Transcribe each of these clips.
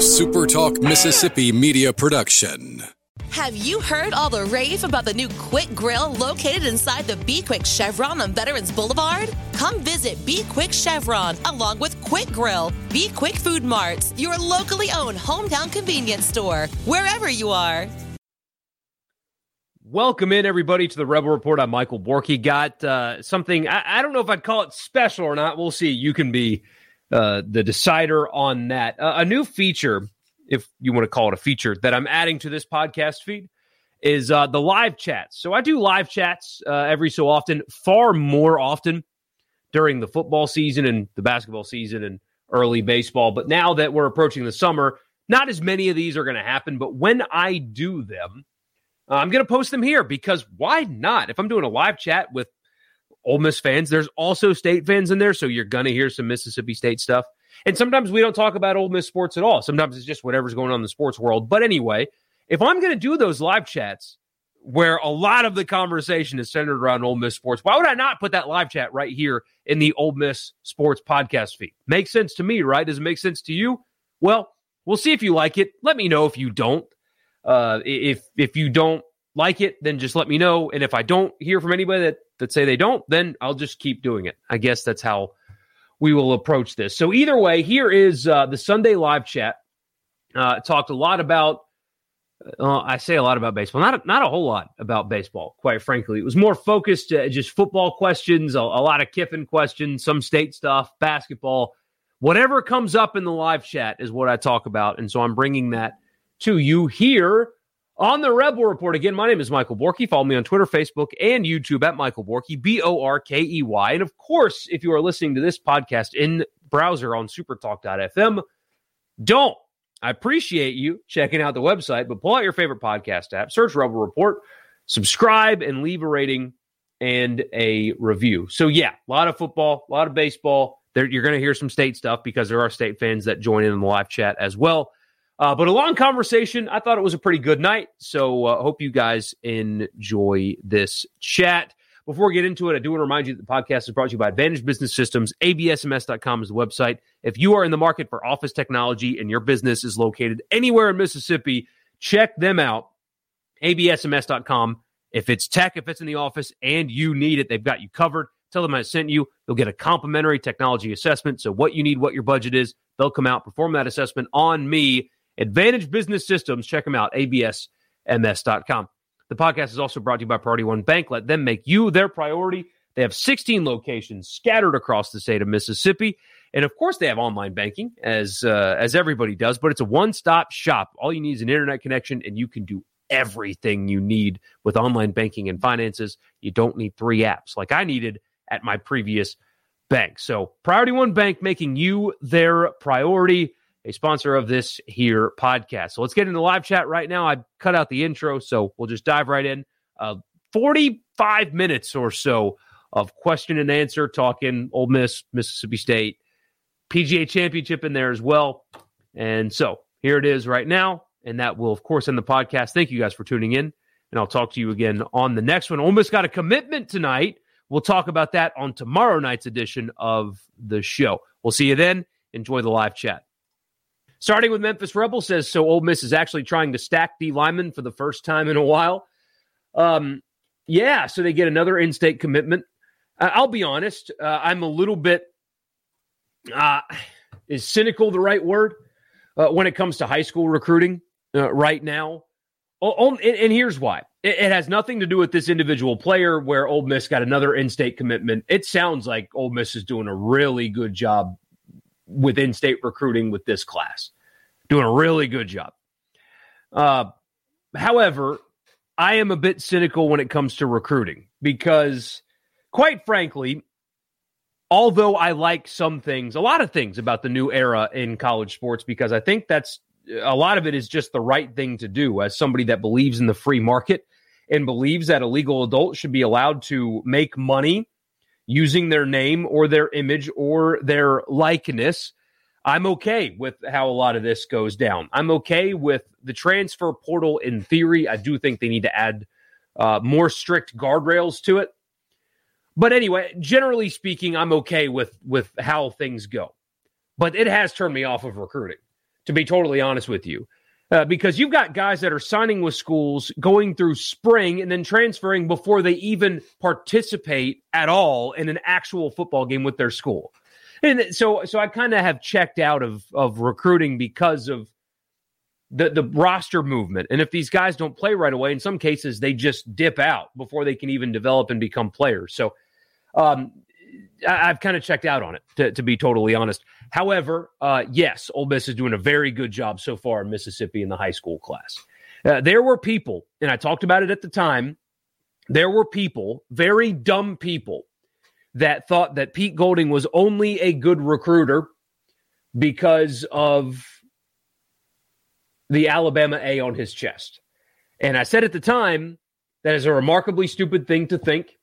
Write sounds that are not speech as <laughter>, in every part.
a SuperTalk Mississippi media production. Have you heard all the rave about the new Quick Grill located inside the Be Quick Chevron on Veterans Boulevard? Come visit Be Quick Chevron along with Quick Grill, Be Quick Food Marts, your locally owned hometown convenience store, wherever you are. Welcome in, everybody, to the Rebel Report. I'm Michael Borkey. Got uh, something, I, I, don't know if I'd call it special or not. We'll see. You can be uh, the decider on that. Uh, a new feature, if you want to call it a feature, that I'm adding to this podcast feed is uh, the live chats. So I do live chats uh, every so often, far more often during the football season and the basketball season and early baseball. But now that we're approaching the summer, not as many of these are going to happen. But when I do them, uh, I'm going to post them here because why not? If I'm doing a live chat with Ole Miss fans, there's also state fans in there, so you're to hear some Mississippi State stuff. And sometimes we don't talk about Ole Miss sports at all. Sometimes it's just whatever's going on in the sports world. But anyway, if I'm to do those live chats where a lot of the conversation is centered around Ole Miss sports, why would I not put that live chat right here in the Ole Miss sports podcast feed? Makes sense to me, right? Does it make sense to you? Well, we'll see if you like it. Let me know if you don't. Uh, if if you don't like it, then just let me know. And if I don't hear from anybody that that say they don't, then I'll just keep doing it. I guess that's how we will approach this. So either way, here is uh, the Sunday live chat. Uh, talked a lot about. Uh, I say a lot about baseball, not a, not a whole lot about baseball, quite frankly. It was more focused, uh, just football questions, a, a lot of Kiffin questions, some state stuff, basketball, whatever comes up in the live chat is what I talk about, and so I'm bringing that to you here on the Rebel Report, again, my name is Michael Borkey. Follow me on Twitter, Facebook, and YouTube at Michael Borkey, B O R K E Y. And of course, if you are listening to this podcast in browser on supertalk.fm, don't. I appreciate you checking out the website, but pull out your favorite podcast app, search Rebel Report, subscribe, and leave a rating and a review. So, yeah, a lot of football, a lot of baseball. There, you're going to hear some state stuff because there are state fans that join in, in the live chat as well. Uh, but a long conversation. I thought it was a pretty good night. So I uh, hope you guys enjoy this chat. Before we get into it, I do want to remind you that the podcast is brought to you by Advantage Business Systems. ABSMS.com is the website. If you are in the market for office technology and your business is located anywhere in Mississippi, check them out. ABSMS.com. If it's tech, if it's in the office and you need it, they've got you covered. Tell them I sent you. You'll get a complimentary technology assessment. So, what you need, what your budget is, they'll come out, perform that assessment on me Advantage Business Systems. Check them out, absms.com. The podcast is also brought to you by Priority One Bank. Let them make you their priority. They have 16 locations scattered across the state of Mississippi. And of course, they have online banking, as uh, as everybody does, but it's a one stop shop. All you need is an internet connection, and you can do everything you need with online banking and finances. You don't need three apps like I needed at my previous bank. So, Priority One Bank making you their priority a sponsor of this here podcast. So let's get into live chat right now. I cut out the intro, so we'll just dive right in. Uh, 45 minutes or so of question and answer, talking Ole Miss, Mississippi State, PGA Championship in there as well. And so here it is right now. And that will, of course, end the podcast. Thank you guys for tuning in. And I'll talk to you again on the next one. Ole Miss got a commitment tonight. We'll talk about that on tomorrow night's edition of the show. We'll see you then. Enjoy the live chat. Starting with Memphis Rebel says so. Ole Miss is actually trying to stack D linemen for the first time in a while. Um, yeah, so they get another in-state commitment. Uh, I'll be honest, uh, I'm a little bit. Uh, is cynical the right word uh, when it comes to high school recruiting uh, right now? Oh, and, and, here's why. It, it, has nothing to do with this individual player where Ole Miss got another in-state commitment. It sounds like Ole Miss is doing a really good job with in-state recruiting with this class. Doing a really good job. Uh, however, I am a bit cynical when it comes to recruiting because, quite frankly, although I like some things, a lot of things about the new era in college sports, because I think that's a lot of it is just the right thing to do as somebody that believes in the free market and believes that a legal adult should be allowed to make money using their name or their image or their likeness, I'm okay with how a lot of this goes down. I'm okay with the transfer portal in theory. I do think they need to add uh, more strict guardrails to it. But anyway, generally speaking, I'm okay with with how things go. But it has turned me off of recruiting to be totally honest with you. Uh, because you've got guys that are signing with schools, going through spring, and then transferring before they even participate at all in an actual football game with their school. And so, so I kind of have checked out of of recruiting because of the the roster movement. And if these guys don't play right away, in some cases they just dip out before they can even develop and become players. So, um, I, have kind of checked out on it to, to be totally honest. However, uh, yes, Ole Miss is doing a very good job so far in Mississippi in the high school class. Uh, there were people, and I talked about it at the time. There were people, very dumb people, that thought that Pete Golding was only a good recruiter because of the Alabama A on his chest. And I said at the time that is a remarkably stupid thing to think.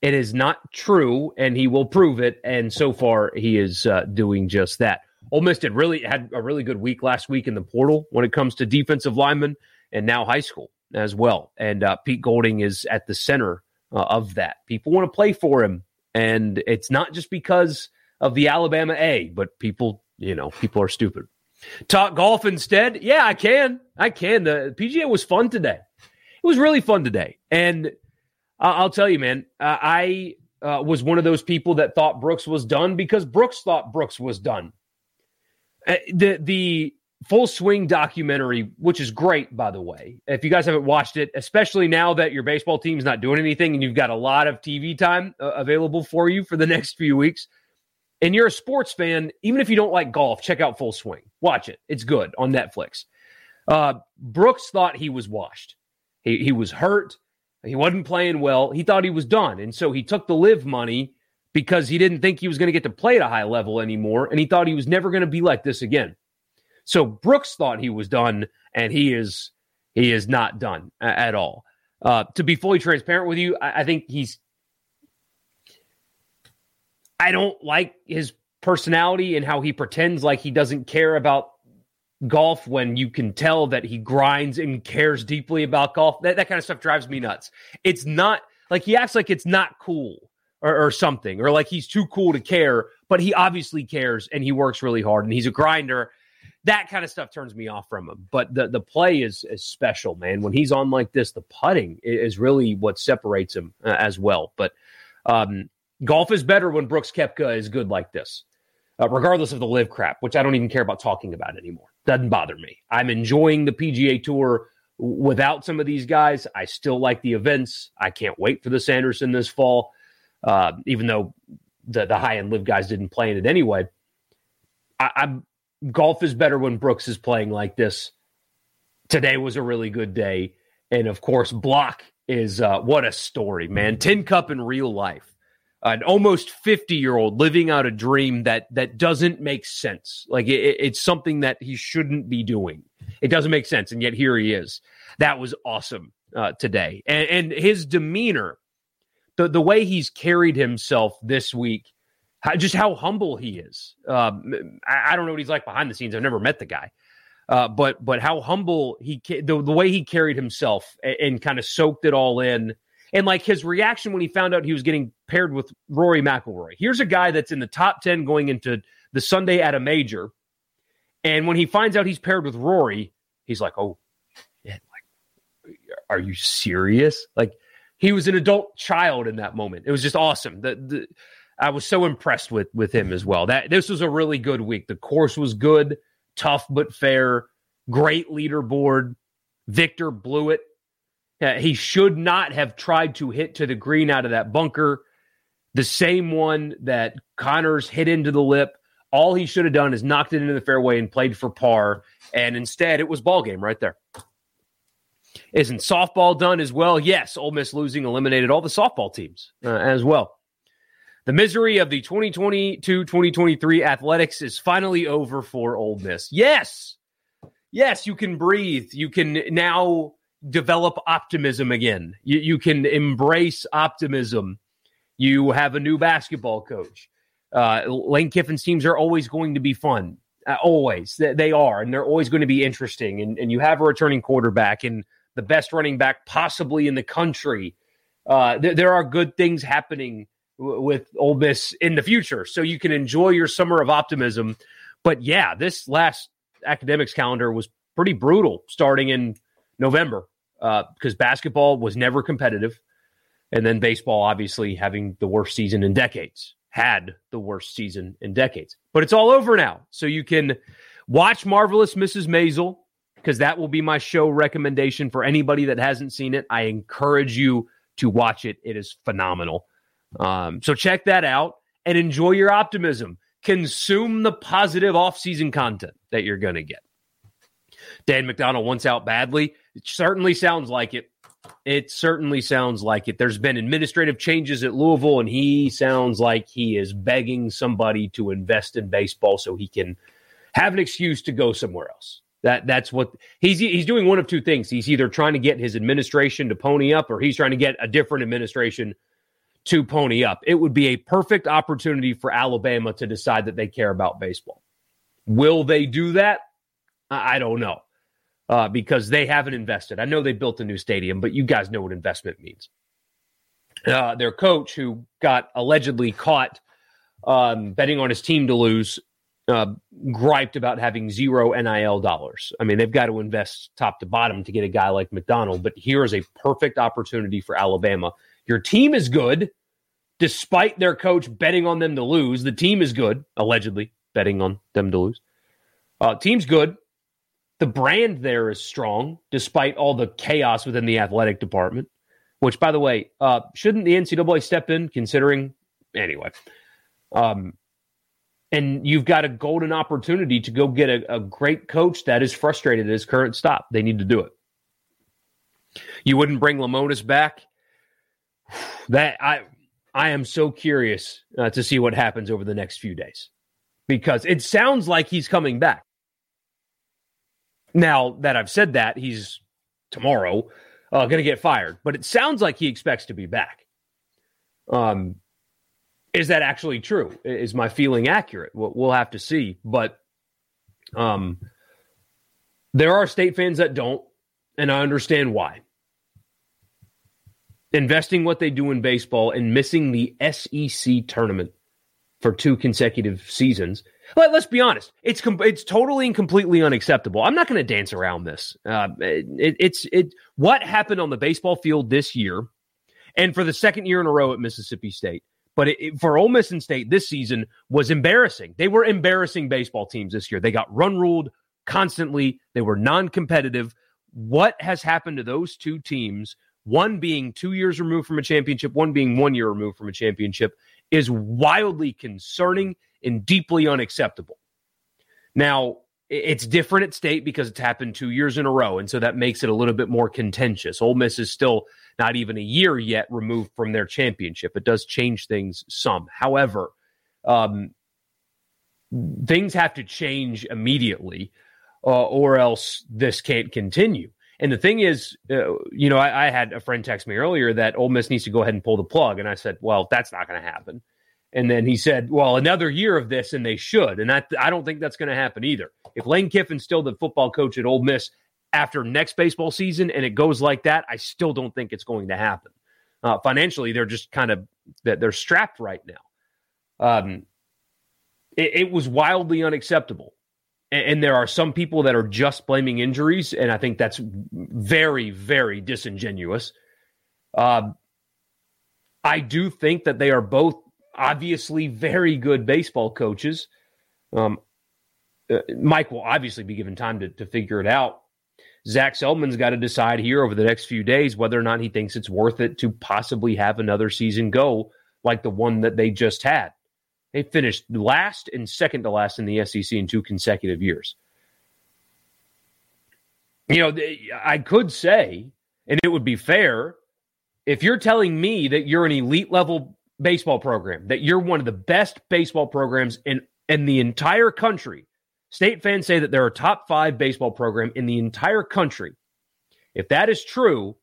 It is not true, and he will prove it. And so far, he is uh, doing just that. Ole Miss did really had a really good week last week in the portal when it comes to defensive linemen, and now high school as well. And uh, Pete Golding is at the center uh, of that. People want to play for him, and it's not just because of the Alabama A, but people, you know, people are stupid. Talk golf instead? Yeah, I can. I can. The PGA was fun today. It was really fun today, and I'll tell you, man, I uh, was one of those people that thought Brooks was done because Brooks thought Brooks was done. Uh, the the full swing documentary, which is great, by the way. If you guys haven't watched it, especially now that your baseball team's not doing anything and you've got a lot of TV time uh, available for you for the <laughs> next few weeks, and you're a sports fan, even if you don't like golf, check out Full Swing. Watch it; it's good on Netflix. Uh, Brooks thought he was washed. He he was hurt. He wasn't playing well. He thought he was done. And so he took the LIV money because he didn't think he was going to get to play at a high level anymore. And he thought he was never going to be like this again. So Brooks thought he was done, and he is he is not done at all. Uh, to be fully transparent with you, I, I think he's. I don't like his personality and how he pretends like he doesn't care about golf when you can tell that he grinds and cares deeply about golf. That, that kind of stuff drives me nuts. It's not like he acts like it's not cool or, or, something, or like he's too cool to care, but he obviously cares and he works really hard and he's a grinder. That kind of stuff turns me off from him. But the, the play is, is special, man. When he's on like this, the putting is really what separates him uh, as well. But um, golf is better when Brooks Koepka is good like this. Uh, regardless of the LIV crap, which I don't even care about talking about anymore. Doesn't bother me. I'm enjoying the PGA Tour without some of these guys. I still like the events. I can't wait for the Sanderson this fall, uh, even though the the high end LIV guys didn't play in it anyway. I, I'm golf is better when Brooks is playing like this. Today was a really good day, and of course, Block is uh, what a story, man. Tin Cup in real life an almost 50 year old living out a dream that that doesn't make sense. Like it, it's something that he shouldn't be doing. It doesn't make sense and yet here he is. That was awesome uh, today. And, and his demeanor the, the way he's carried himself this week how, just how humble he is. Um, I, I, don't know what he's like behind the scenes. I've never met the guy. Uh, but but how humble he the, the way he carried himself and, and kind of soaked it all in and like his reaction when he found out he was getting paired with Rory McIlroy. Here's a guy that's in the top 10 going into the Sunday at a major. And when he finds out he's paired with Rory, he's like, oh, like, are you serious? Like, he was an adult child in that moment. It was just awesome. The, the, I was so impressed with with him as well. That this was a really good week. The course was good, tough but fair. Great leaderboard. Viktor blew it. He should not have tried to hit to the green out of that bunker, the same one that Conners hit into the lip. All he should have done is knocked it into the fairway and played for par. And instead, it was ball game right there. Isn't softball done as well? Yes, Ole Miss losing eliminated all the softball teams uh, as well. The misery of the 2022-2023 athletics is finally over for Ole Miss. Yes. Yes, you can breathe. You can now develop optimism again. You, you can embrace optimism. You have a new basketball coach. Uh, Lane Kiffin's teams are always going to be fun. Uh, always. They are. And they're always going to be interesting. And, and you have a returning quarterback and the best running back possibly in the country. Uh, th- there are good things happening w- with Ole Miss in the future. So you can enjoy your summer of optimism. But yeah, this last academics calendar was pretty brutal starting in November because uh, basketball was never competitive. And then baseball, obviously, having the worst season in decades, had the worst season in decades. But it's all over now. So you can watch Marvelous Mrs. Maisel because that will be my show recommendation for anybody that hasn't seen it. I encourage you to watch it. It is phenomenal. Um, so check that out and enjoy your optimism. Consume the positive off-season content that you're going to get. Dan McDonnell wants out badly. It certainly sounds like it. It certainly sounds like it. There's been administrative changes at Louisville, and he sounds like he is begging somebody to invest in baseball so he can have an excuse to go somewhere else. That that's what he's he's doing. One of two things. He's either trying to get his administration to pony up, or he's trying to get a different administration to pony up. It would be a perfect opportunity for Alabama to decide that they care about baseball. Will they do that? I don't know uh, because they haven't invested. I know they built a new stadium, but you guys know what investment means. Uh, their coach, who got allegedly caught um, betting on his team to lose, uh, griped about having zero NIL dollars. I mean, they've got to invest top to bottom to get a guy like McDonnell, but here is a perfect opportunity for Alabama. Your team is good, despite their coach betting on them to lose. The team is good, allegedly betting on them to lose. Uh, team's good. The brand there is strong, despite all the chaos within the athletic department. Which, by the way, uh, shouldn't the NCAA step in? Considering anyway, um, and you've got a golden opportunity to go get a, a great coach that is frustrated at his current stop. They need to do it. You wouldn't bring Lemonis back. <sighs> That I I am so curious uh, to see what happens over the next few days because it sounds like he's coming back. Now that I've said that, he's tomorrow uh, going to get fired, but it sounds like he expects to be back. Um, is that actually true? Is my feeling accurate? We'll, we'll have to see. But um, there are state fans that don't, and I understand why. Investing what they do in baseball and missing the SEC tournament for two consecutive seasons let, us be honest. It's com- it's totally and completely unacceptable. I'm not going to dance around this. Uh, it, it's it. What happened on the baseball field this year, and for the second year in a row at Mississippi State, but it, it, for Ole Miss and State this season was embarrassing. They were embarrassing baseball teams this year. They got run ruled constantly. They were non-competitive. What has happened to those two teams? One being two years removed from a championship, one being one year removed from a championship, is wildly concerning and deeply unacceptable. Now, it's different at state because it's happened two years in a row, and so that makes it a little bit more contentious. Ole Miss is still not even a year yet removed from their championship. It does change things some. However, um, things have to change immediately, uh, or else this can't continue. And the thing is, uh, you know, I, I, had a friend text me earlier that Ole Miss needs to go ahead and pull the plug, and I said, "Well, that's not going to happen." And then he said, well, another year of this, and they should. And I, I don't think that's going to happen either. If Lane Kiffin's still the football coach at Ole Miss after next baseball season and it goes like that, I still don't think it's going to happen. Uh, financially, they're just kind of they're strapped right now. Um, it, it was wildly unacceptable. And, and there are some people that are just blaming injuries, and I think that's very, very disingenuous. Uh, I do think that they are both obviously very good baseball coaches. Um, uh, Mike will obviously be given time to, to figure it out. Zac Selmon's got to decide here over the next few days whether or not he thinks it's worth it to possibly have another season go like the one that they just had. They finished last and second to last in the SEC in two consecutive years. You know, I could say, and it would be fair, if you're telling me that you're an elite level baseball program, that you're one of the best baseball programs in, in the entire country. State fans say that they're a top five baseball program in the entire country. If that is true,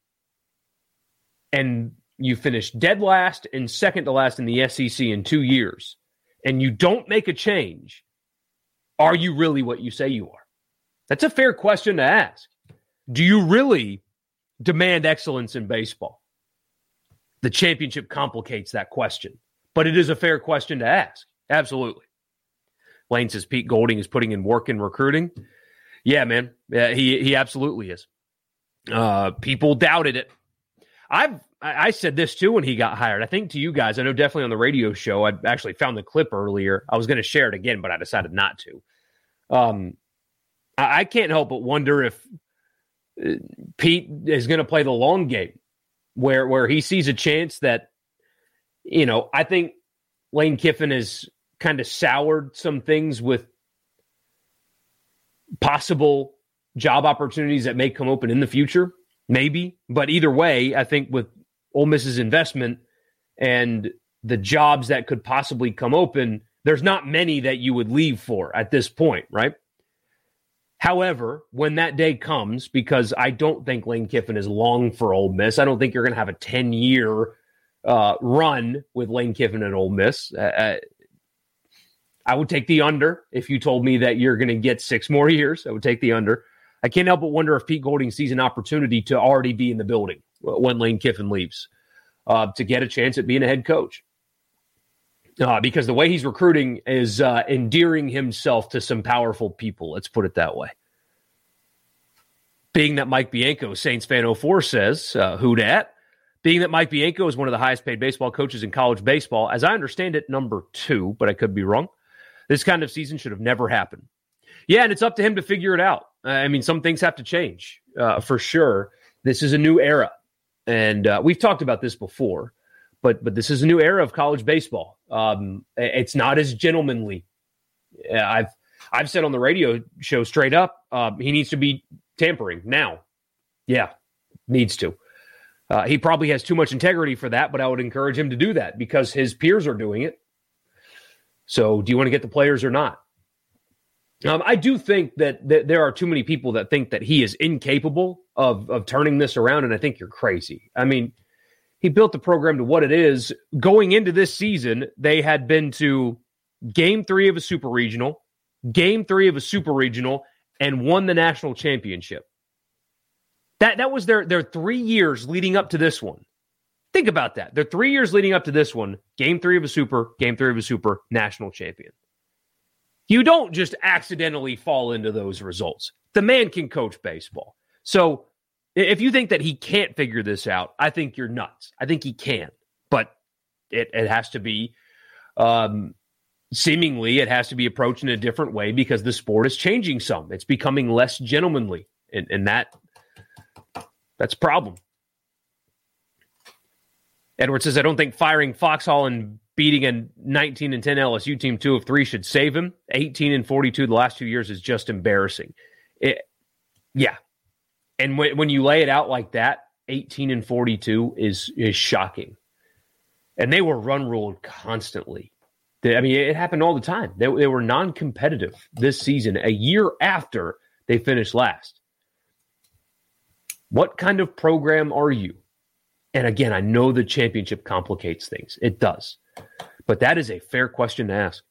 and you finish dead last and second to last in the SEC in two years, and you don't make a change, are you really what you say you are? That's a fair question to ask. Do you really demand excellence in baseball? The championship complicates that question. But it is a fair question to ask. Absolutely. Lane says Pete Golding is putting in work in recruiting. Yeah, man. Yeah, he he absolutely is. Uh, people doubted it. I've I said this too when he got hired. I think to you guys, I know definitely on the radio show. I actually found the clip earlier. I was going to share it again, but I decided not to. Um, I, I can't help but wonder if uh, Pete is going to play the long game, where where he sees a chance that, you know, I think Lane Kiffin has kind of soured some things with possible job opportunities that may come open in the future, maybe. But either way, I think with Ole Miss's investment and the jobs that could possibly come open, there's not many that you would leave for at this point, right? However, when that day comes, because I don't think Lane Kiffin is long for Ole Miss, I don't think you're going to have a 10 year uh, run with Lane Kiffin at Ole Miss. Uh, uh, I would take the under if you told me that you're going to get six more years. I would take the under. I can't help but wonder if Pete Golding sees an opportunity to already be in the building when Lane Kiffin leaves uh, to get a chance at being a head coach. Uh, because the way he's recruiting is uh, endearing himself to some powerful people. Let's put it that way. Being that Mike Bianco, Saints fan 04 says, uh, who dat? Being that Mike Bianco is one of the highest paid baseball coaches in college baseball, as I understand it, number two, but I could be wrong. This kind of season should have never happened. Yeah, and it's up to him to figure it out. I mean, some things have to change uh, for sure. This is a new era, and uh, we've talked about this before. But but this is a new era of college baseball. Um, it's not as gentlemanly. I've I've said on the radio show straight up, uh, he needs to be tampering now. Yeah, needs to. Uh, he probably has too much integrity for that, but I would encourage him to do that because his peers are doing it. So, do you want to get the players or not? Um, I do think that, that there are too many people that think that he is incapable of of turning this around, and I think you're crazy. I mean, he built the program to what it is. Going into this season, they had been to game three of a super regional, game three of a super regional, and won the national championship. That that was their their three years leading up to this one. Think about that. Their three years leading up to this one: game three of a super, game three of a super, national champion. You don't just accidentally fall into those results. The man can coach baseball. So if you think that he can't figure this out, I think you're nuts. I think he can, but it, it has to be, um, seemingly, it has to be approached in a different way because the sport is changing some. It's becoming less gentlemanly, and, and that that's a problem. Edward says, I don't think firing Foxhall and beating a 19 and 10 LSU team two of three should save him. 18 and 42 the last two years is just embarrassing. It, yeah, and when, when you lay it out like that, 18 and 42 is is shocking. And they were run ruled constantly. They, I mean, it happened all the time. They, they were non competitive this season, a year after they finished last. What kind of program are you? And again, I know the championship complicates things. It does. But that is a fair question to ask.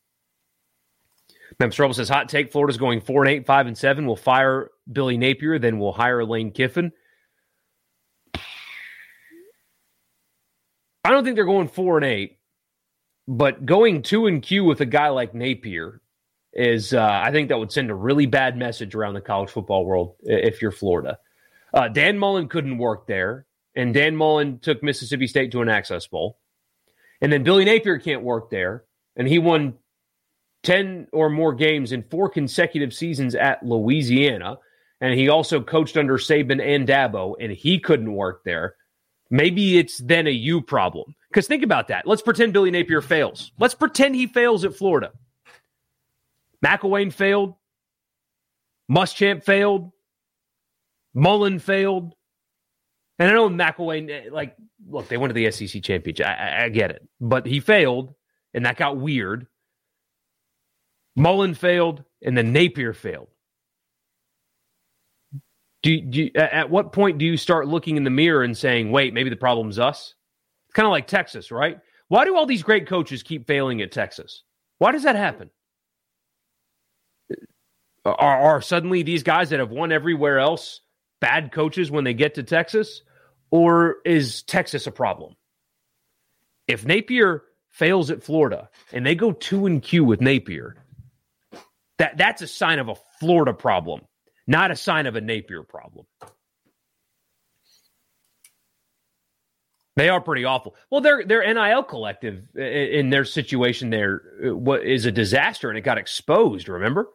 Memphis Rebel says, hot take, Florida's going 4 and 8, 5 and 7. We'll fire Billy Napier, then we'll hire Lane Kiffin. I don't think they're going 4 and 8, but going 2 and Q with a guy like Napier is, uh, I think that would send a really bad message around the college football world if you're Florida. Uh, Dan Mullen couldn't work there, and Dan Mullen took Mississippi State to an Access Bowl. And then Billy Napier can't work there, and he won 10 or more games in four consecutive seasons at Louisiana. And he also coached under Saban and Dabo, and he couldn't work there. Maybe it's then a you problem. Because think about that. Let's pretend Billy Napier fails. Let's pretend he fails at Florida. McElwain failed. Muschamp failed. Mullen failed. And I know McElwain, eh, like, look, they went to the SEC championship. I, I, I get it. But he failed, and that got weird. Mullen failed, and then Napier failed. Do, do at what point do you start looking in the mirror and saying, "Wait, maybe the problem's us"? It's kind of like Texas, right? Why do all these great coaches keep failing at Texas? Why does that happen? Are, are suddenly these guys that have won everywhere else bad coaches when they get to Texas, or is Texas a problem? If Napier fails at Florida and they go two and Q with Napier, that that's a sign of a Florida problem. not a sign of a Napier problem. They are pretty awful. Well, their their NIL collective in their situation there uh, is a disaster, and it got exposed. Remember?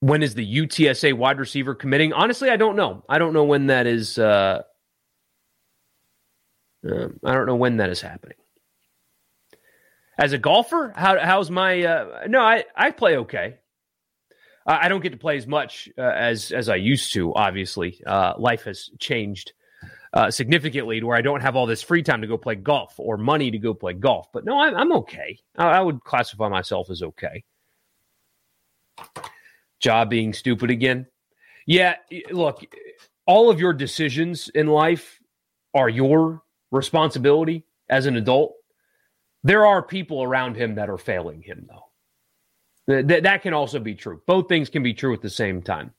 When is the UTSA wide receiver committing? Honestly, I don't know. I don't know when that is. Uh, uh, I don't know when that is happening. As a golfer, how, how's my? Uh, no, I I play okay. I don't get to play as much uh, as as I used to. Obviously, uh, life has changed uh, significantly to where I don't have all this free time to go play golf or money to go play golf. But no, I'm, I'm okay. I, I would classify myself as okay. Ja being stupid again. Yeah, look, all of your decisions in life are your responsibility as an adult. There are people around him that are failing him, though. That, that can also be true. Both things can be true at the same time.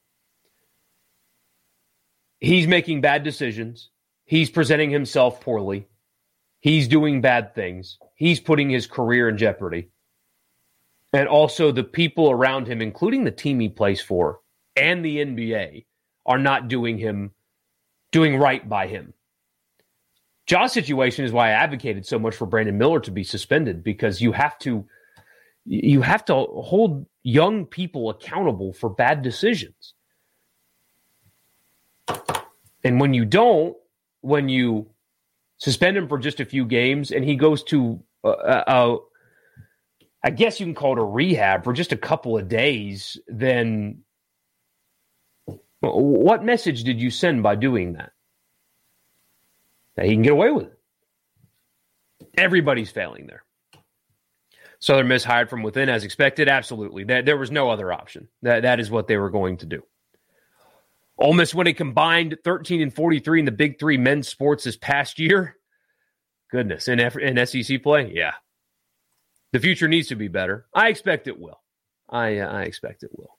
He's making bad decisions. He's presenting himself poorly. He's doing bad things. He's putting his career in jeopardy. And also, the people around him, including the team he plays for and the NBA, are not doing him, doing right by him. Ja's situation is why I advocated so much for Brandon Miller to be suspended because you have to you have to hold young people accountable for bad decisions. And when you don't, when you suspend him for just a few games and he goes to, uh, uh, uh, I guess you can call it a rehab for just a couple of days, then what message did you send by doing that? He can get away with it. Everybody's failing there. Southern Miss hired from within as expected? Absolutely. That, there was no other option. That, that is what they were going to do. Ole Miss when a combined 13 and 43 in the Big Three men's sports this past year. Goodness. In, in SEC play? Yeah. The future needs to be better. I expect it will. I, uh, I expect it will.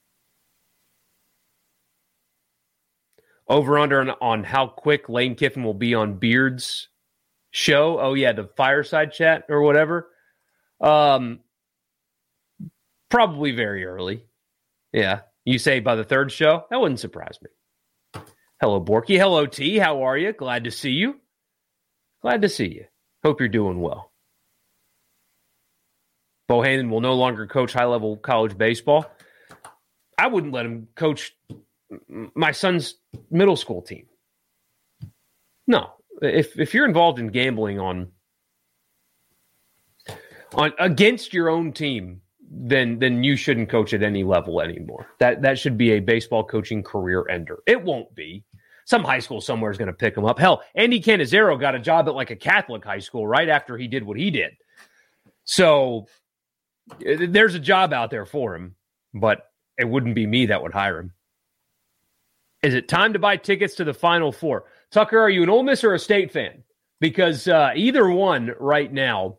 Over under on, on how quick Lane Kiffin will be on Beard's show. Oh, yeah, the fireside chat or whatever. Um, probably very early. Yeah. You say by the third show? That wouldn't surprise me. Hello, Borkey. Hello, T. How are you? Glad to see you. Glad to see you. Hope you're doing well. Bohannon will no longer coach high level college baseball. I wouldn't let him coach my son's middle school team. No. If if you're involved in gambling on on against your own team, then then you shouldn't coach at any level anymore. That that should be a baseball coaching career ender. It won't be. Some high school somewhere is going to pick him up. Hell, Andy Cannizaro got a job at like a Catholic high school right after he did what he did. So eh, there's a job out there for him, but it wouldn't be me that would hire him. Is it time to buy tickets to the Final Four? Tucker, are you an Ole Miss or a State fan? Because uh, either one right now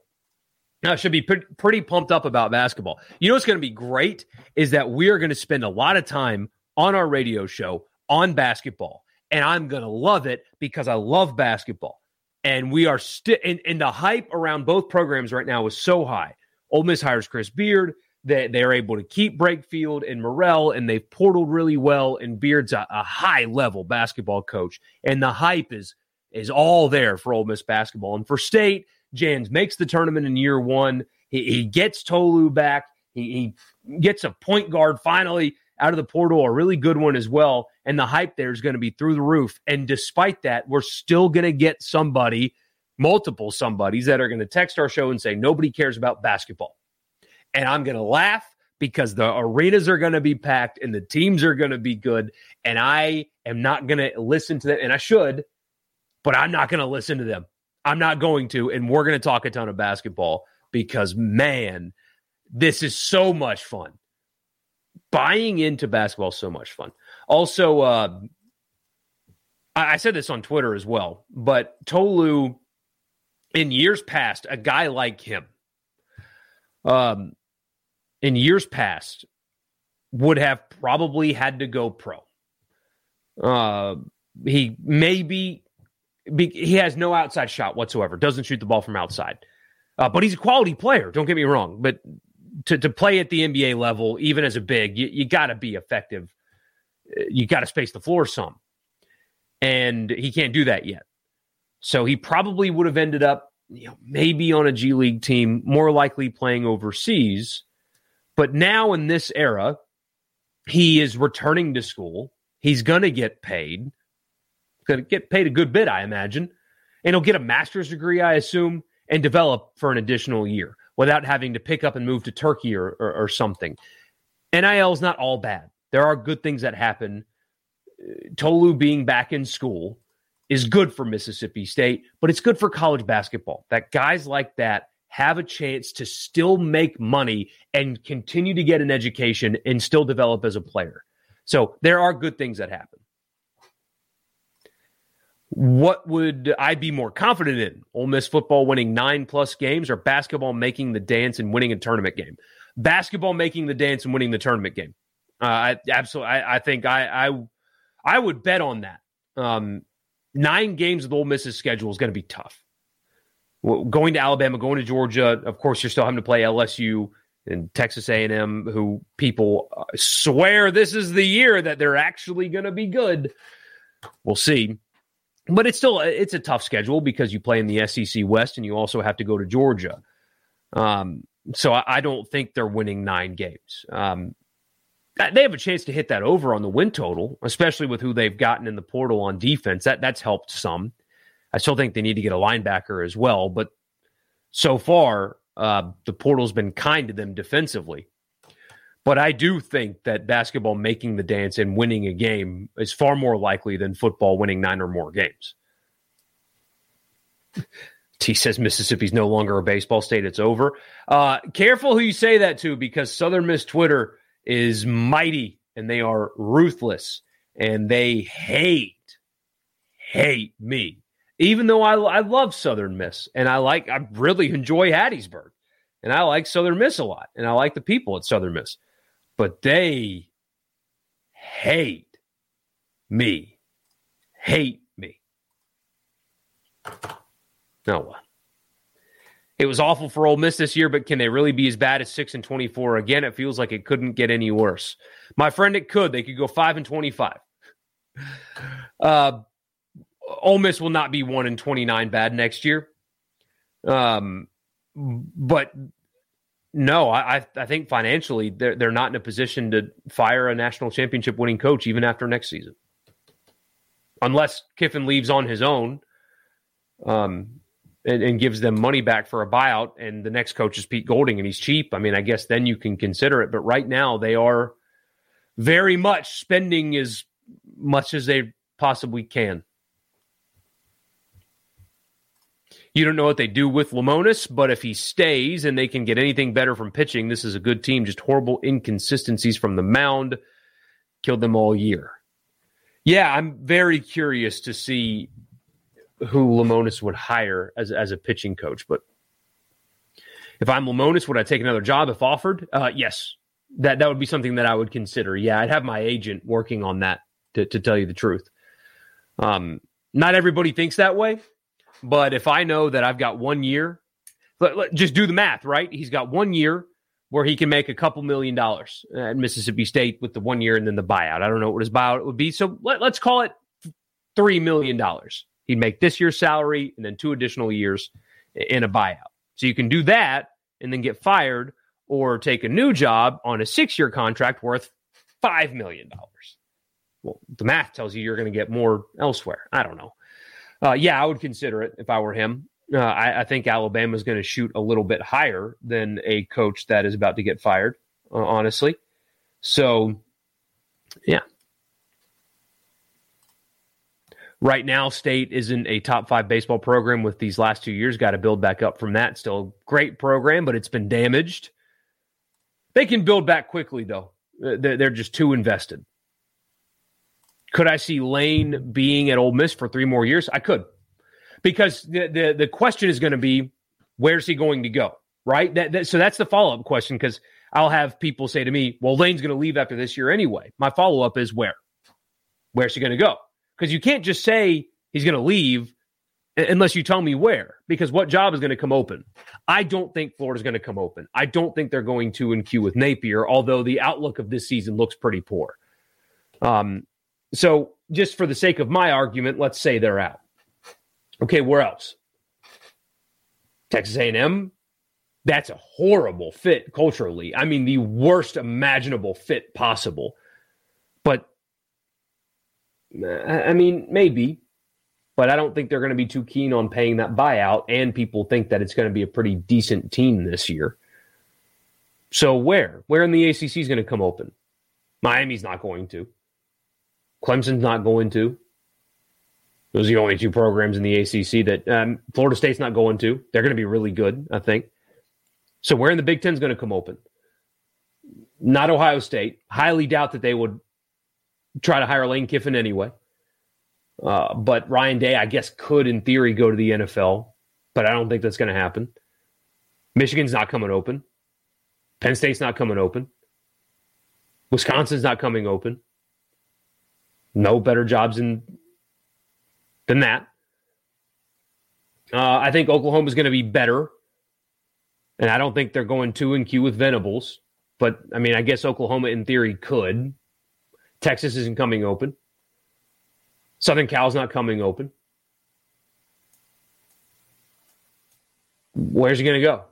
I should be pre- pretty pumped up about basketball. You know what's going to be great is that we are going to spend a lot of time on our radio show on basketball, and I'm going to love it because I love basketball. And we are still, and, and the hype around both programs right now is so high. Ole Miss hires Chris Beard. They, they're able to keep Brakefield and Murrell, and they've portaled really well. And Beard's a, a high level basketball coach, and the hype is is all there for Ole Miss basketball. And for State, Jans makes the tournament in year one. He, he gets Tolu back. He, he gets a point guard finally out of the portal, a really good one as well. And the hype there is going to be through the roof. And despite that, we're still going to get somebody, multiple somebodies that are going to text our show and say, nobody cares about basketball. And I'm going to laugh because the arenas are going to be packed and the teams are going to be good. And I am not going to listen to them. And I should, but I'm not going to listen to them. I'm not going to, and we're going to talk a ton of basketball because man, this is so much fun. Buying into basketball is so much fun. Also, uh, I, I said this on Twitter as well, but Tolu, in years past, a guy like him, um, in years past, would have probably had to go pro. Uh, he maybe he has no outside shot whatsoever. Doesn't shoot the ball from outside. Uh, but he's a quality player. Don't get me wrong. But to, to play at the NBA level, even as a big, you, you got to be effective. You got to space the floor some. And he can't do that yet. So he probably would have ended up, you know, maybe on a G League team, more likely playing overseas. But now in this era, he is returning to school. He's going to get paid. Going to get paid a good bit, I imagine. And he'll get a master's degree, I assume, and develop for an additional year without having to pick up and move to Turkey or, or, or something. NIL is not all bad. There are good things that happen. Tolu being back in school is good for Mississippi State, but it's good for college basketball. That guys like that have a chance to still make money and continue to get an education and still develop as a player. So there are good things that happen. What would I be more confident in? Ole Miss football winning nine plus games or basketball making the dance and winning a tournament game? Basketball making the dance and winning the tournament game. Uh, I absolutely. I, I think I, I I would bet on that. Um, nine games of Ole Miss's schedule is going to be tough. Going to Alabama, going to Georgia. Of course, you're still having to play LSU and Texas A&M, who people uh, swear this is the year that they're actually going to be good. We'll see but it's still it's a tough schedule because you play in the SEC West and you also have to go to Georgia. Um, so I, I, don't think they're winning nine games. Um, they have a chance to hit that over on the win total, especially with who they've gotten in the portal on defense. That that's helped some. I still think they need to get a linebacker as well, but so far uh, the portal's been kind to them defensively. But I do think that basketball making the dance and winning a game is far more likely than football winning nine or more games. <laughs> T says Mississippi's no longer a baseball state. It's over. Uh, careful who you say that to because Southern Miss Twitter is mighty and they are ruthless and they hate, hate me. Even though I, I love Southern Miss and I like, I really enjoy Hattiesburg and I like Southern Miss a lot and I like the people at Southern Miss but they hate me. Hate me. No one. It was awful for Ole Miss this year, but can they really be as bad as six and twenty-four again? It feels like it couldn't get any worse. My friend, it could. They could go five and twenty-five. Uh, Ole Miss will not be one in twenty-nine bad next year. Um, but no, I I think financially they're they're not in a position to fire a national championship winning coach even after next season, unless Kiffin leaves on his own, um, and, and gives them money back for a buyout, and the next coach is Pete Golding and he's cheap. I mean, I guess then you can consider it, but right now they are very much spending as much as they possibly can. You don't know what they do with Lemonis, but if he stays and they can get anything better from pitching, this is a good team. Just horrible inconsistencies from the mound killed them all year. Yeah, I'm very curious to see who Lemonis would hire as as a pitching coach. But if I'm Lemonis, would I take another job if offered? Uh, yes, that that would be something that I would consider. Yeah, I'd have my agent working on that to, to tell you the truth. Um, not everybody thinks that way. But if I know that I've got one year, let, let, just do the math, right? He's got one year where he can make a couple million dollars at Mississippi State with the one year and then the buyout. I don't know what his buyout would be. So let, let's call it $3 million. He'd make this year's salary and then two additional years in a buyout. So you can do that and then get fired or take a new job on a six year contract worth $5 million. Well, the math tells you you're going to get more elsewhere. I don't know uh, yeah, I would consider it if I were him. Uh, I, I, think Alabama is going to shoot a little bit higher than a coach that is about to get fired, uh, honestly. So, yeah. Right now, State isn't a top five baseball program with these last two years. Got to build back up from that. Still great program, but it's been damaged. They can build back quickly, though. Uh, they're just too invested. Could I see Lane being at Ole Miss for three more years? I could, because the the, the question is going to be, where's he going to go? Right. That, that so that's the follow up question because I'll have people say to me, well, Lane's going to leave after this year anyway. My follow up is where? Where's he going to go? Because you can't just say he's going to leave unless you tell me where, because what job is going to come open? I don't think Florida's going to come open. I don't think they're going to in queue with Napier, although the outlook of this season looks pretty poor. Um, so just for the sake of my argument, let's say they're out. Okay, where else? Texas A&M. That's a horrible fit culturally. I mean, the worst imaginable fit possible. But I mean, maybe but I don't think they're going to be too keen on paying that buyout. And people think that it's going to be a pretty decent team this year. So where? Where in the ACC is going to come open? Miami's not going to. Clemson's not going to. Those are the only two programs in the ACC that um, Florida State's not going to. They're going to be really good, I think. So where in the Big Ten is going to come open? Not Ohio State. Highly doubt that they would try to hire Lane Kiffin anyway. Uh, but Ryan Day, I guess, could in theory go to the NFL, but I don't think that's going to happen. Michigan's not coming open. Penn State's not coming open. Wisconsin's not coming open. No better jobs in, than that. Uh, I think Oklahoma is going to be better. And I don't think they're going two and Q with Venables. But I mean, I guess Oklahoma in theory could. Texas isn't coming open. Southern Cal's not coming open. Where's he going to go?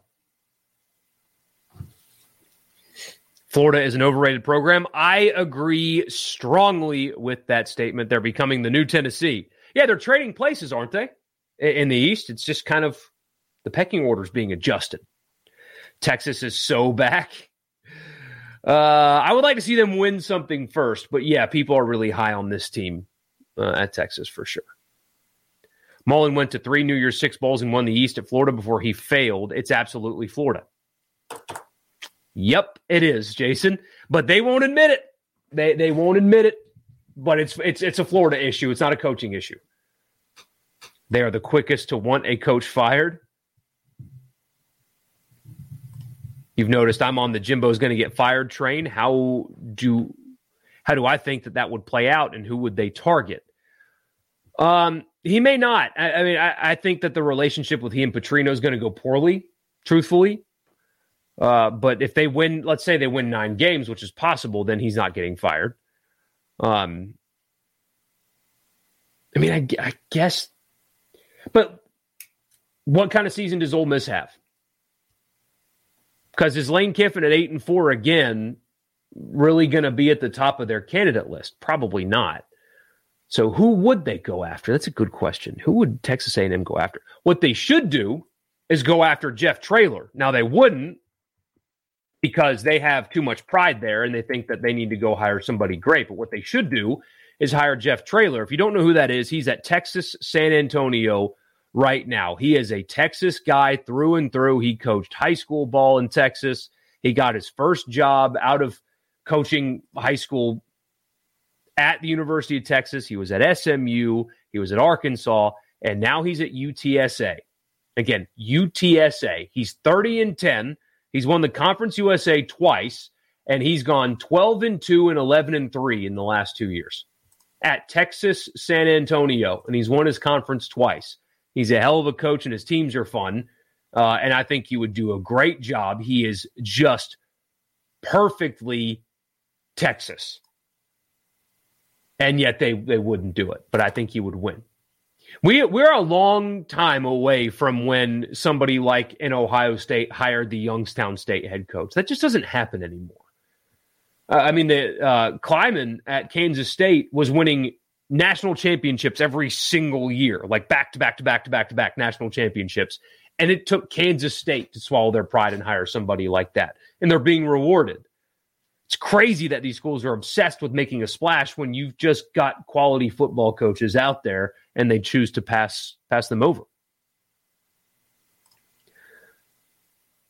Florida is an overrated program. I agree strongly with that statement. They're becoming the new Tennessee. Yeah, they're trading places, aren't they? In the East, it's just kind of the pecking order is being adjusted. Texas is so <laughs> back. Uh, I would like to see them win something first, but yeah, people are really high on this team uh, at Texas for sure. Mullen went to three New Year's Six Bowls and won the East at Florida before he failed. It's absolutely Florida. Yep, it is, Jason. But they won't admit it. They they won't admit it. But it's it's it's a Florida issue. It's not a coaching issue. They are the quickest to want a coach fired. You've noticed I'm on the Jimbo's going to get fired train. How do how do I think that that would play out, and who would they target? Um, he may not. I, I mean, I, I, think that the relationship with he and Petrino is going to go poorly, truthfully. Uh, but if they win, let's say they win nine games, which is possible, then he's not getting fired. Um, I mean, I, I guess, but what kind of season does Ole Miss have? Because is Lane Kiffin at eight and four again really going to be at the top of their candidate list? Probably not. So who would they go after? That's a good question. Who would Texas A&M go after? What they should do is go after Jeff Traylor. Now they wouldn't because they have too much pride there and they think that they need to go hire somebody great. But what they should do is hire Jeff Traylor. If you don't know who that is, he's at Texas San Antonio right now. He is a Texas guy through and through. He coached high school ball in Texas. He got his first job out of coaching high school at the University of Texas. He was at SMU, he was at Arkansas, and now he's at UTSA. Again, UTSA. He's 30 and 10. He's won the Conference USA twice, and he's gone 12 and 2 and 11 and 3 in the last two years at Texas San Antonio, and he's won his conference twice. He's a hell of a coach, and his teams are fun. Uh, and I think he would do a great job. He is just perfectly Texas. And yet they, they wouldn't do it. But I think he would win. We, we're a long time away from when somebody like in Ohio State hired the Youngstown State head coach. That just doesn't happen anymore. Uh, I mean, the uh, Klieman at Kansas State was winning national championships every single year, like back to back to back to back to back national championships. And it took Kansas State to swallow their pride and hire somebody like that. And they're being rewarded. It's crazy that these schools are obsessed with making a splash when you've just got quality football coaches out there and they choose to pass pass them over.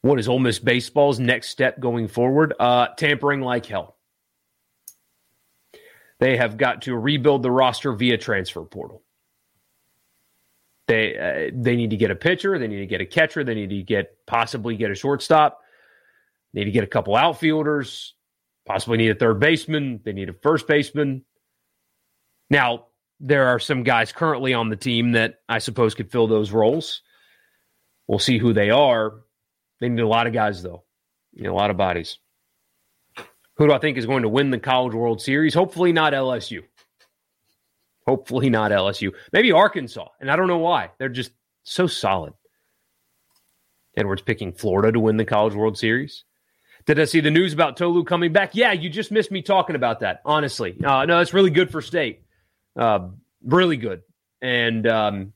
What is Ole Miss baseball's next step going forward? Uh, tampering like hell. They have got to rebuild the roster via transfer portal. They uh, they need to get a pitcher. They need to get a catcher. They need to get possibly get a shortstop. They need to get a couple outfielders possibly need a third baseman. They need a first baseman. Now, there are some guys currently on the team that I suppose could fill those roles. We'll see who they are. They need a lot of guys, though. A lot of bodies. Who do I think is going to win the College World Series? Hopefully not LSU. Hopefully not LSU. Maybe Arkansas. And I don't know why. They're just so solid. Edwards picking Florida to win the College World Series. Did I see the news about Tolu coming back? Yeah, you just missed me talking about that, honestly. Uh, no, it's really good for state. Uh, really good. And um,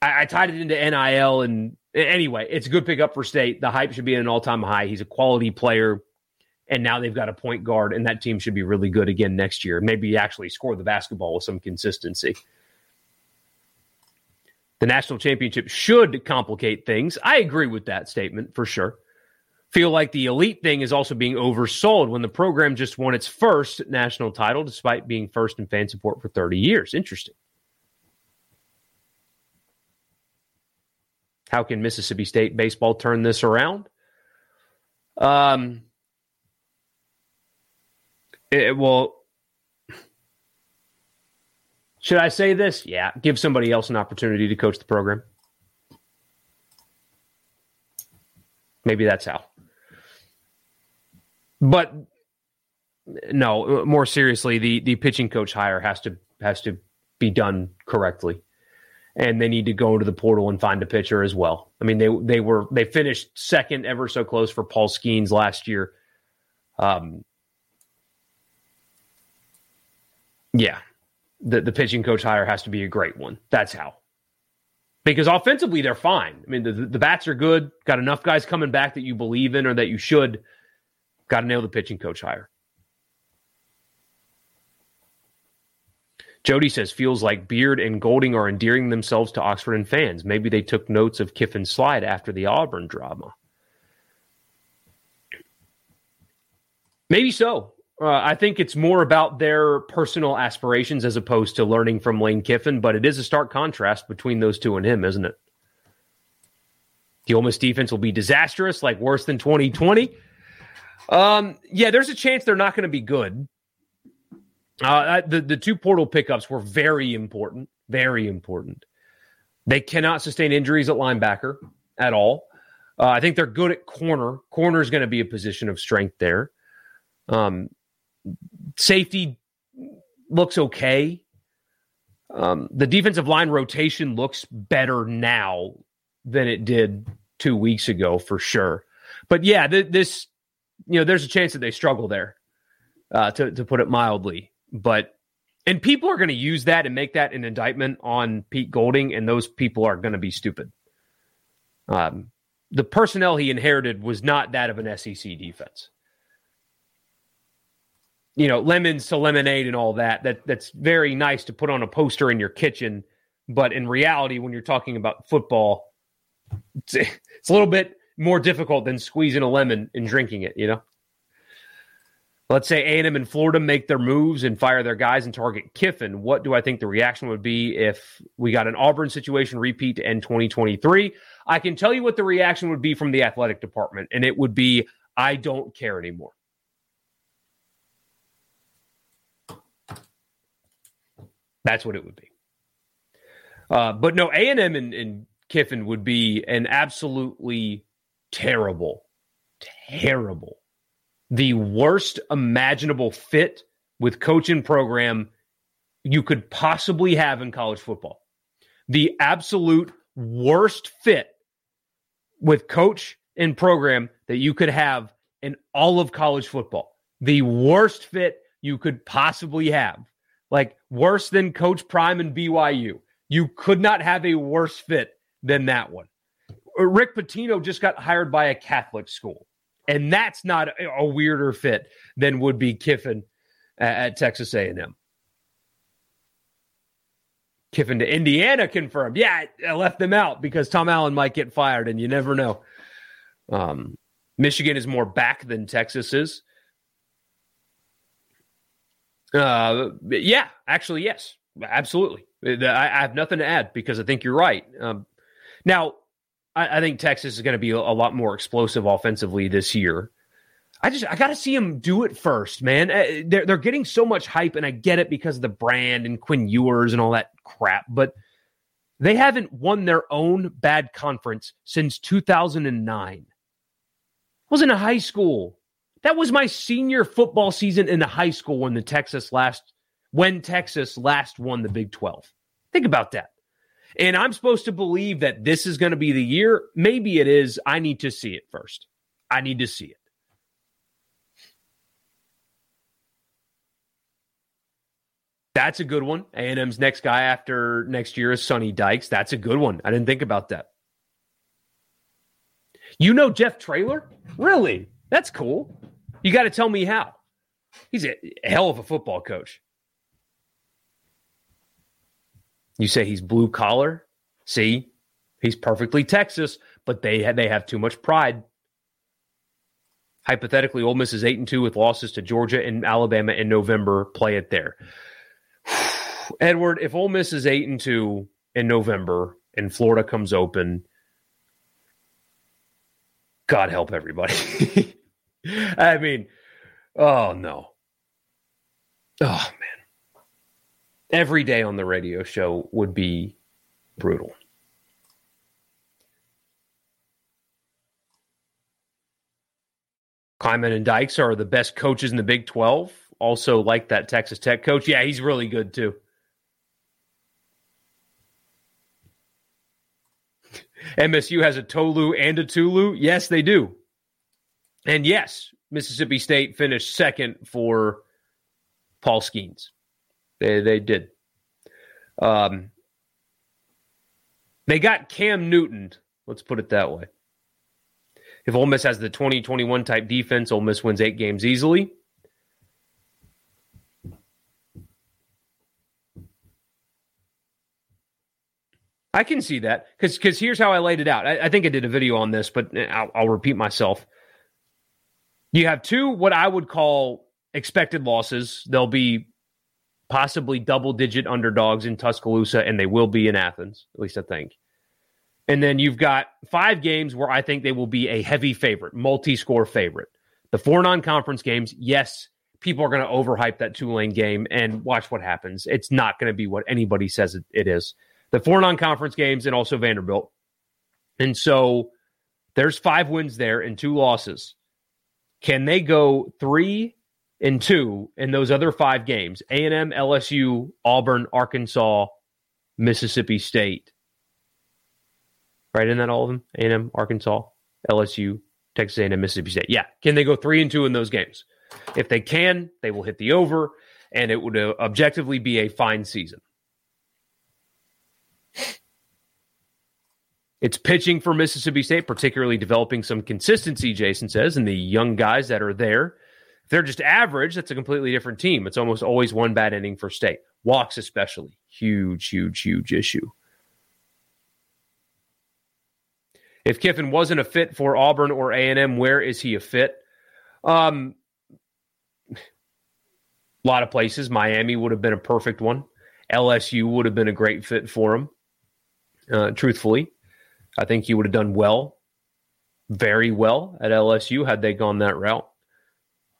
I, I, tied it into NIL. And anyway, it's a good pickup for state. The hype should be at an all time high. He's a quality player. And now they've got a point guard, and that team should be really good again next year. Maybe actually score the basketball with some consistency. The national championship should complicate things. I agree with that statement for sure feel like the elite thing is also being oversold when the program just won its first national title despite being first in fan support for 30 years. Interesting. How can Mississippi State baseball turn this around? Um, it, well, should I say this? Yeah, give somebody else an opportunity to coach the program. Maybe that's how. But no, more seriously, the the pitching coach hire has to has to be done correctly, and they need to go into the portal and find a pitcher as well. I mean, they they were they finished second, ever so close for Paul Skenes last year. Um, yeah, the the pitching coach hire has to be a great one. That's how. Because offensively, they're fine. I mean, the, the bats are good. Got enough guys coming back that you believe in or that you should Got to nail the pitching coach hire. Jody says, feels like Beard and Golding are endearing themselves to Oxford and fans. Maybe they took notes of Kiffin's slide after the Auburn drama. Maybe so. Uh, I think it's more about their personal aspirations as opposed to learning from Lane Kiffin, but it is a stark contrast between those two and him, isn't it? The Ole Miss defense will be disastrous, like worse than 2020. Um, yeah, there's a chance they're not going to be good. Uh, the the two portal pickups were very important, very important. They cannot sustain injuries at linebacker at all. Uh, I think they're good at corner. Corner is going to be a position of strength there. Um, safety looks okay. Um, the defensive line rotation looks better now than it did two weeks ago, for sure. But yeah, th- this you know, there's a chance that they struggle there, uh, to to put it mildly. But and people are going to use that and make that an indictment on Pete Golding, and those people are going to be stupid. Um, the personnel he inherited was not that of an SEC defense. You know, lemons to lemonade and all that. That that's very nice to put on a poster in your kitchen, but in reality, when you're talking about football, it's, <laughs> it's a little bit more difficult than squeezing a lemon and drinking it, you know? Let's say A&M and Florida make their moves and fire their guys and target Kiffin. What do I think the reaction would be if we got an Auburn situation repeat to end 2023? I can tell you what the reaction would be from the athletic department, and it would be, I don't care anymore. That's what it would be. Uh, but no, A&M and, and Kiffin would be an absolutely terrible, terrible, the worst imaginable fit with coach and program you could possibly have in college football. The absolute worst fit with coach and program that you could have in all of college football. The worst fit you could possibly have. Like worse than Coach Prime and BYU. You could not have a worse fit than that one. Rick Pitino just got hired by a Catholic school, and that's not a, weirder fit than would be Kiffin at, at Texas A&M. Kiffin to Indiana confirmed. Yeah, I left them out because Tom Allen might get fired, and you never know. Um, Michigan is more back than Texas is. Uh, yeah, actually, yes, absolutely. I, I, have nothing to add because I think you're right. Um, now, I, I think Texas is going to be a, a lot more explosive offensively this year. I just I got to see him do it first, man. Uh, they're they're getting so much hype, and I get it because of the brand and Quinn Ewers and all that crap, but they haven't won their own bad conference since 2009. I was in a high school. That was my senior football season in the high school when the Texas last when Texas last won the Big 12. Think about that. And I'm supposed to believe that this is going to be the year. Maybe it is. I need to see it first. I need to see it. That's a good one. A&M's next guy after next year is Sonny Dykes. That's a good one. I didn't think about that. You know Jeff Traylor? Really? That's cool. You got to tell me how. He's a hell of a football coach. You say he's blue collar. See, he's perfectly Texas, but they they have too much pride. Hypothetically, Ole Miss is eight and two with losses to Georgia and Alabama in November. Play it there. <sighs> Edward, if Ole Miss is eight and two in November and Florida comes open, God help everybody. <laughs> I mean, oh no. Oh man. Every day on the radio show would be brutal. Klieman and Dykes are the best coaches in the Big 12. Also, like that Texas Tech coach. Yeah, he's really good too. MSU has a Tolu and a Tulu. Yes, they do. And yes, Mississippi State finished second for Paul Skenes. They they did. Um, they got Cam Newton. Let's put it that way. If Ole Miss has the 2021 type defense, Ole Miss wins eight games easily. I can see that because because here's how I laid it out. I, I, think I did a video on this, but I'll, I'll repeat myself. You have two what I would call expected losses. They'll be possibly double digit underdogs in Tuscaloosa, and they will be in Athens, at least I think. And then you've got five games where I think they will be a heavy favorite, multi score favorite. The four non conference games, yes, people are going to overhype that Tulane game and watch what happens. It's not going to be what anybody says it, it is the four non conference games, and also Vanderbilt. And so there's five wins there and two losses. Can they go three and two in those other five games? A and M, LSU, Auburn, Arkansas, Mississippi State. Right? Isn't that all of them? A and M, Arkansas, LSU, Texas A and M, Mississippi State. Yeah. Can they go three and two in those games? If they can, they will hit the over, and it would uh, objectively be a fine season. It's pitching for Mississippi State, particularly developing some consistency, Jason says, and the young guys that are there. They're just average, that's a completely different team. It's almost always one bad inning for State. Walks, especially. Huge, huge, huge issue. If Kiffin wasn't a fit for Auburn or A&M, where is he a fit? Um, a lot of places. Miami would have been a perfect one. LSU would have been a great fit for him. Uh, truthfully, I think he would have done well, very well at LSU had they gone that route,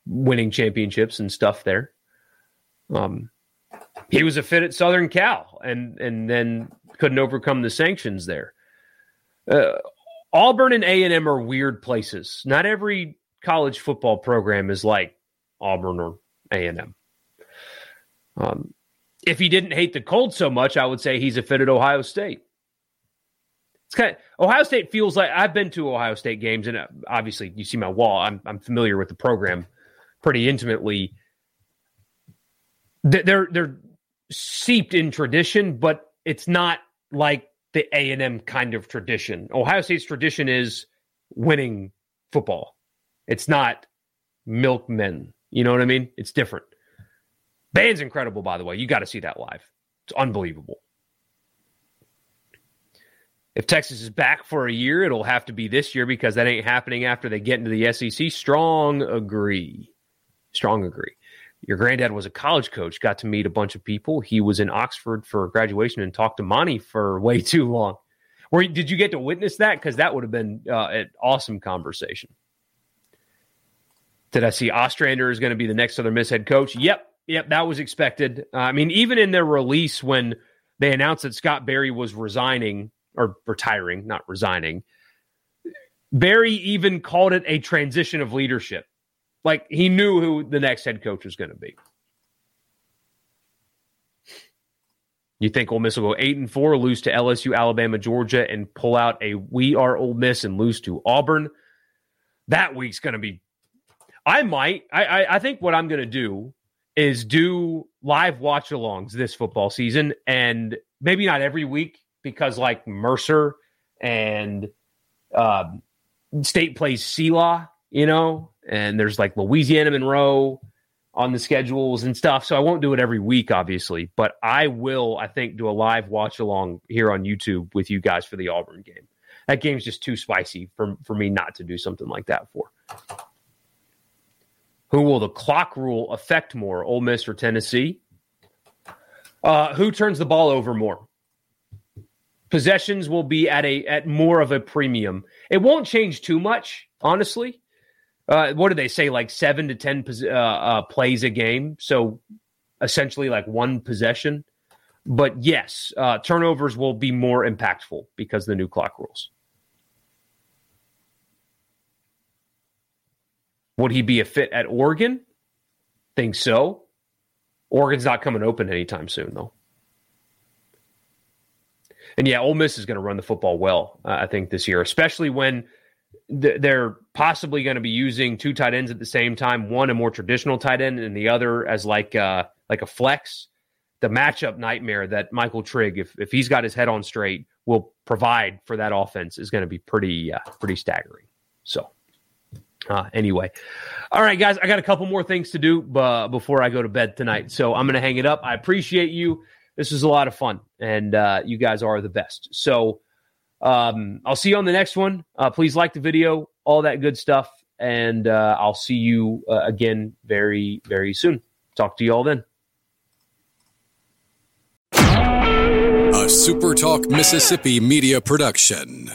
winning championships and stuff there. Um, he was a fit at Southern Cal, and and then couldn't overcome the sanctions there. Uh, Auburn and A and M are weird places. Not every college football program is like Auburn or A and M. Um, if he didn't hate the cold so much, I would say he's a fit at Ohio State. It's kind of, Ohio State feels like I've been to Ohio State games, and uh, obviously you see my wall. I'm I'm familiar with the program pretty intimately. They're they're seeped in tradition, but it's not like the A and M kind of tradition. Ohio State's tradition is winning football. It's not milkmen. You know what I mean? It's different. Band's incredible, by the way. You got to see that live. It's unbelievable. If Texas is back for a year, it'll have to be this year because that ain't happening after they get into the SEC. Strong agree. Strong agree. Your granddad was a college coach, got to meet a bunch of people. He was in Oxford for graduation and talked to Monty for <laughs> way too long. Or did you get to witness that? Because that would have been uh, an awesome conversation. Did I see Ostrander is going to be the next Southern Miss head coach? Yep, yep, that was expected. Uh, I mean, even in their release when they announced that Scott Berry was resigning or retiring, not resigning, Berry even called it a transition of leadership. Like he knew who the next head coach was going to be. You think Ole Miss will go eight and four, lose to LSU, Alabama, Georgia, and pull out a "We Are Ole Miss" and lose to Auburn? That week's going to be. I might. I, I, I think what I'm going to do is do live watch-alongs this football season, and maybe not every week because like Mercer and um, State plays Selah, you know, and there's like Louisiana Monroe on the schedules and stuff. So I won't do it every week, obviously, but I will, I think, do a live watch along here on YouTube with you guys for the Auburn game. That game's just too spicy for, for me not to do something like that for. Who will the clock rule affect more, Ole Miss or Tennessee? Uh, who turns the ball over more? Possessions will be at a at more of a premium. It won't change too much, honestly. Uh, what do they say? Like seven to ten uh, uh, plays a game, so essentially like one possession. But yes, uh, turnovers will be more impactful because the new clock rules. Would he be a fit at Oregon? Think so. Oregon's not coming open anytime soon, though. And yeah, Ole Miss is going to run the football well, uh, I think, this year, especially when th- they're possibly going to be using two tight ends at the same time. One a more traditional tight end, and the other as like uh, like a flex. The matchup nightmare that Michael Trigg, if if he's got his head on straight, will provide for that offense is going to be pretty uh, pretty staggering. So. Uh, anyway, all right, guys, I got a couple more things to do uh, before I go to bed tonight. So I'm going to hang it up. I appreciate you. This was a lot of fun, and uh, you guys are the best. So um, I'll see you on the next one. Uh, please like the video, all that good stuff, and uh, I'll see you uh, again very, very soon. Talk to you all then. A SuperTalk Mississippi media production.